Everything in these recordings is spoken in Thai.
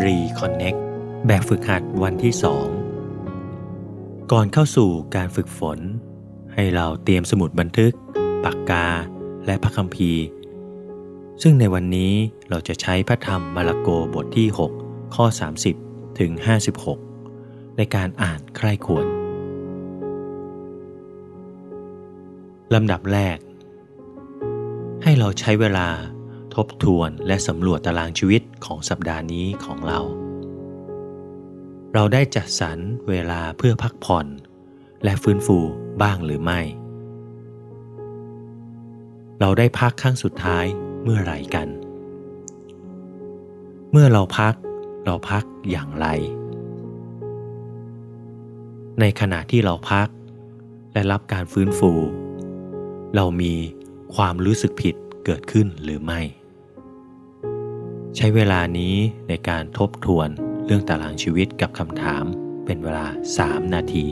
Reconnect แบบฝึกหัดวันที่สองก่อนเข้าสู่การฝึกฝน ให้เราเตรียมสมุดบันทึก ปากกา และพระคัมภีร์ ซึ่งในวันนี้เราจะใช้พระธรรมมาระโกบทที่ 6 ข้อ 30 ถึง 56 ในการอ่านใคร่ควรลำดับแรก ให้เราใช้เวลา ทบทวนและสำรวจตารางชีวิตของสัปดาห์นี้ของเรา เราได้จัดสรรเวลาเพื่อพักผ่อน และฟื้นฟูบ้างหรือไม่ เราได้พักครั้งสุดท้ายเมื่อไหร่กัน เมื่อเราพักเราพักอย่างไร ในขณะที่เราพัก และรับการฟื้นฟู เรามีความรู้สึกผิดเกิดขึ้นหรือไม่ ใช้เวลานี้ในการทบทวนเรื่องตารางชีวิตกับคำถามเป็นเวลา 3 นาที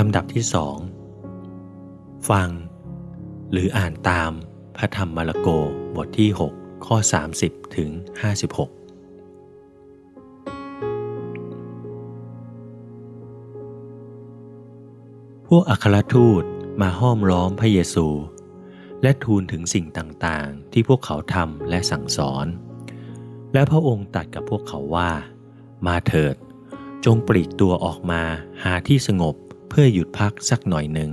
ลำดับที่สองฟัง หรืออ่านตามพระธรรมมาระโกบทที่ 6 ข้อ 30 ถึง 56 พวกอัครทูตมาห้อมล้อมพระเยซู และทูลถึงสิ่งต่างๆ ที่พวกเขาทำและสั่งสอน และพระองค์ตัดกับพวกเขาว่า มาเถิด จงปลีกตัวออกมาหาที่สงบ เพื่อหยุดพักสักหน่อยหนึ่ง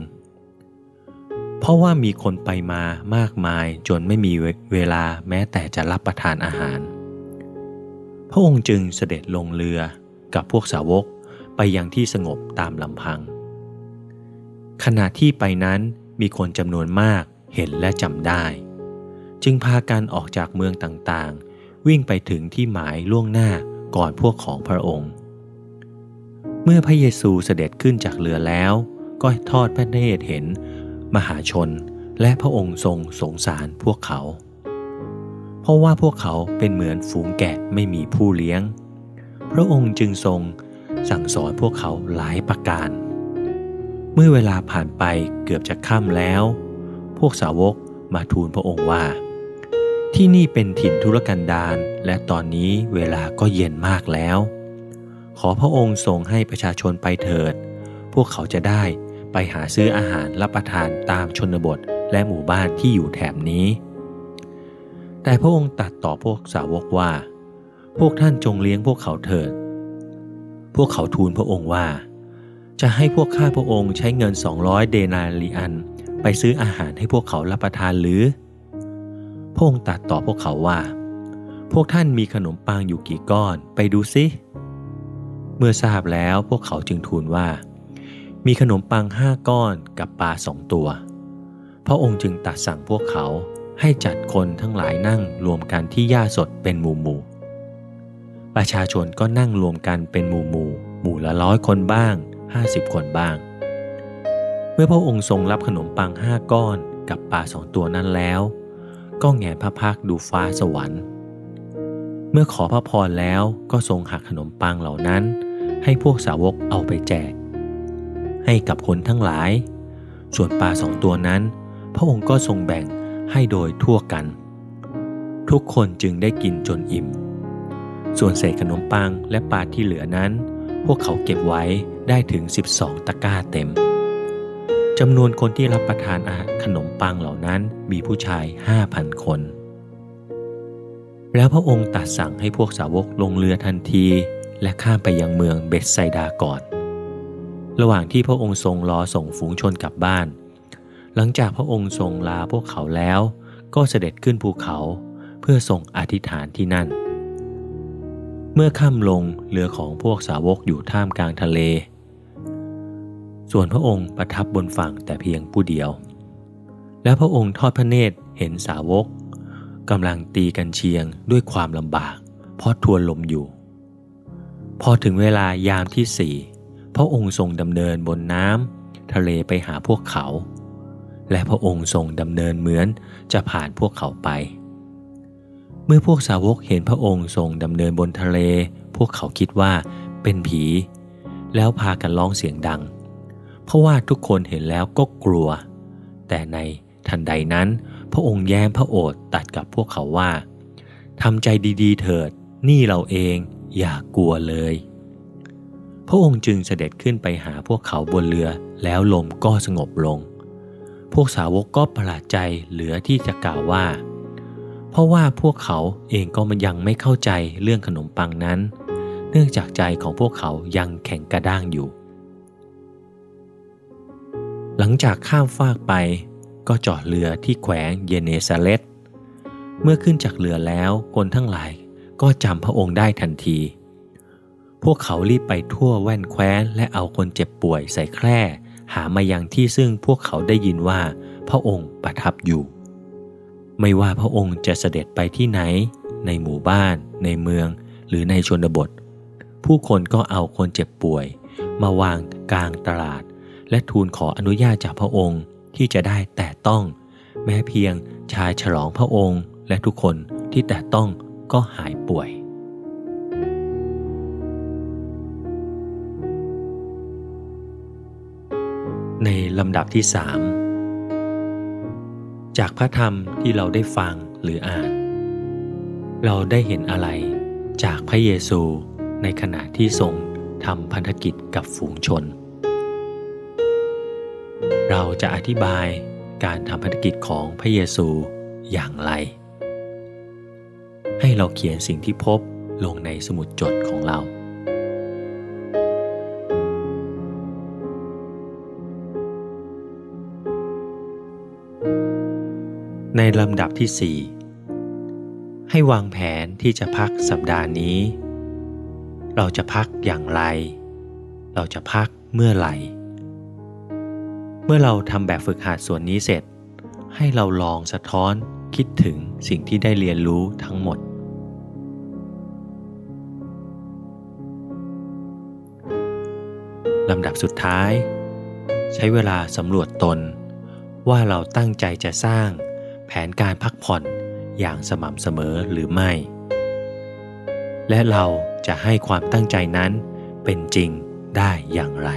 เพราะว่ามีคนไปมามากมายจนไม่มีเวลาแม้แต่จะรับประทานอาหาร พระองค์จึงเสด็จลงเรือกับพวกสาวกไปยังที่สงบตามลำพัง ขณะที่ไปนั้นมีคนจำนวนมากเห็นและจำได้ จึงพากันออกจากเมืองต่างๆ วิ่งไปถึงที่หมายล่วงหน้าก่อนพวกของพระองค์ เมื่อพระเยซูเสด็จขึ้นจากเรือแล้ว ก็ทอดพระเนตรเห็น มหาชนและพระองค์ทรงสงสารพวกเขา เพราะว่าพวกเขาเป็นเหมือนฝูงแกะไม่มีผู้เลี้ยง พระองค์จึงทรงสั่งสอนพวกเขาหลายประการ เมื่อเวลาผ่านไปเกือบจะค่ำแล้ว พวกสาวกมาทูลพระองค์ว่า ที่นี่เป็นถิ่นธุรกันดารและตอนนี้เวลาก็เย็นมากแล้ว ขอพระองค์ทรงให้ประชาชนไปเถิด พวกเขาจะได้ไปหาซื้ออาหารรับประทานตามชนบทและหมู่บ้านที่อยู่แถบนี้ แต่พระองค์ตัดต่อพวกสาวกว่า พวกท่านจงเลี้ยงพวกเขาเถิด พวกเขาทูลพระองค์ว่า จะให้พวกข้าพระองค์ใช้เงิน 200 เดนารีอัน ไปซื้ออาหารให้พวกเขารับประทานหรือ พระองค์ตัดต่อพวกเขาว่า พวกท่านมีขนมปังอยู่กี่ก้อนไปดูซิเเมื่อทราบแล้วพวกเขาจึงทูลว่า มีขนมปังห้าก้อนกับปลาสองตัว พระองค์จึงตัดสั่งพวกเขาให้จัดคนทั้งหลายนั่งรวมกันที่หญ้าสดเป็นหมู่หมู่ประชาชนก็นั่งรวมกันเป็นหมู่หมู่หมู่ละร้อยคนบ้างห้าสิบคนบ้าง เมื่อพระองค์ทรงรับขนมปังห้าก้อนกับปลาสองตัวนั้นแล้ว ก็แงนพระพักดูฟ้าสวรรค์ เมื่อขอพระพรแล้วก็ทรงหักขนมปังเหล่านั้น ให้พวกสาวกเอาไปแจก ให้กับคนทั้งหลาย ส่วนปลาสองตัวนั้น พระองค์ก็ทรงแบ่งให้โดยทั่วกัน ทุกคนจึงได้กินจนอิ่ม ส่วนเศษขนมปังและปลาที่เหลือนั้น พวกเขาเก็บไว้ได้ถึง 12 ตะกร้าเต็มจำนวนคนที่รับประทานอาหารขนมปังเหล่านั้นมีผู้ชายห้าพันคน แล้วพระองค์ตัดสั่งให้พวกสาวกลงเรือทันที และข้ามไปยังเมืองเบสไซดาก่อน ระหว่างที่พระองค์ทรงรอส่งฝูงชนกลับบ้าน หลังจากพระองค์ทรงลาพวกเขาแล้ว ก็เสด็จขึ้นภูเขาเพื่อทรงอธิษฐานที่นั่น เมื่อค่ำลงเรือของพวกสาวกอยู่ท่ามกลางทะเล ส่วนพระองค์ประทับบนฝั่งแต่เพียงผู้เดียว แล้วพระองค์ทอดพระเนตรเห็นสาวกกำลังตีกันเชียงด้วยความลำบาก เพราะทวนลมอยู่ พอถึงเวลายามที่สี่พระองค์ทรงดำเนินบนน้ำทะเลไปหาพวกเขา และพระองค์ทรงดำเนินเหมือนจะผ่านพวกเขาไป เมื่อพวกสาวกเห็นพระองค์ทรงดำเนินบนทะเล พวกเขาคิดว่าเป็นผี แล้วพากันร้องเสียงดัง เพราะว่าทุกคนเห็นแล้วก็กลัว แต่ในทันใดนั้น พระองค์แย้มพระโอษฐ์ตัดกับพวกเขาว่าทำใจดีๆ เถิด นี่เราเอง อย่ากลัวเลย พระองค์จึงเสด็จขึ้นไปหาพวกเขาบนเรือแล้วลมก็สงบลง พวกสาวกก็ประหลาดใจเหลือที่จะกล่าวว่า เพราะว่าพวกเขาเองก็มันยังไม่เข้าใจเรื่องขนมปังนั้น เนื่องจากใจของพวกเขายังแข็งกระด้างอยู่ หลังจากข้ามฟากไปก็จอดเรือที่แขวงเยเนซาเลตเมื่อขึ้นจากเรือแล้วคนทั้งหลาย ก็จำพระองค์ได้ทันที พวกเขารีบไปทั่วแว่นแคว้น และเอาคนเจ็บป่วยใส่แคร่ หามายังที่ซึ่งพวกเขาได้ยินว่า พระองค์ประทับอยู่ ไม่ว่าพระองค์จะเสด็จไปที่ไหน ในหมู่บ้าน ในเมือง หรือในชนบท ผู้คนก็เอาคนเจ็บป่วย มาวางกลางตลาด และทูลขออนุญาตจากพระองค์ที่จะได้แต่ต้อง แม้เพียงชายฉลองพระองค์และทุกคนที่แต่ต้อง ก็หายป่วย ในลำดับที่สามจากพระธรรมที่เราได้ฟังหรืออ่าน เราได้เห็นอะไรจากพระเยซูในขณะที่ทรงทำพันธกิจกับฝูงชน เราจะอธิบายการทำภารกิจของพระเยซูอย่างไร ให้เราเขียนสิ่งที่พบลงในสมุดจดของเรา ในลำดับที่ 4 ให้วางแผนที่จะพักสัปดาห์นี้ เราจะพักอย่างไร เราจะพักเมื่อไหร่ เมื่อเราทำแบบฝึกหัดส่วนนี้เสร็จ ให้เราลองสะท้อน คิดถึงสิ่งที่ได้เรียนรู้ทั้งหมด ลำดับสุดท้าย ใช้เวลาสำรวจตน ว่าเราตั้งใจจะสร้างแผนการพักผ่อนอย่างสม่ำเสมอหรือไม่ และเราจะให้ความตั้งใจนั้นเป็นจริงได้อย่างไร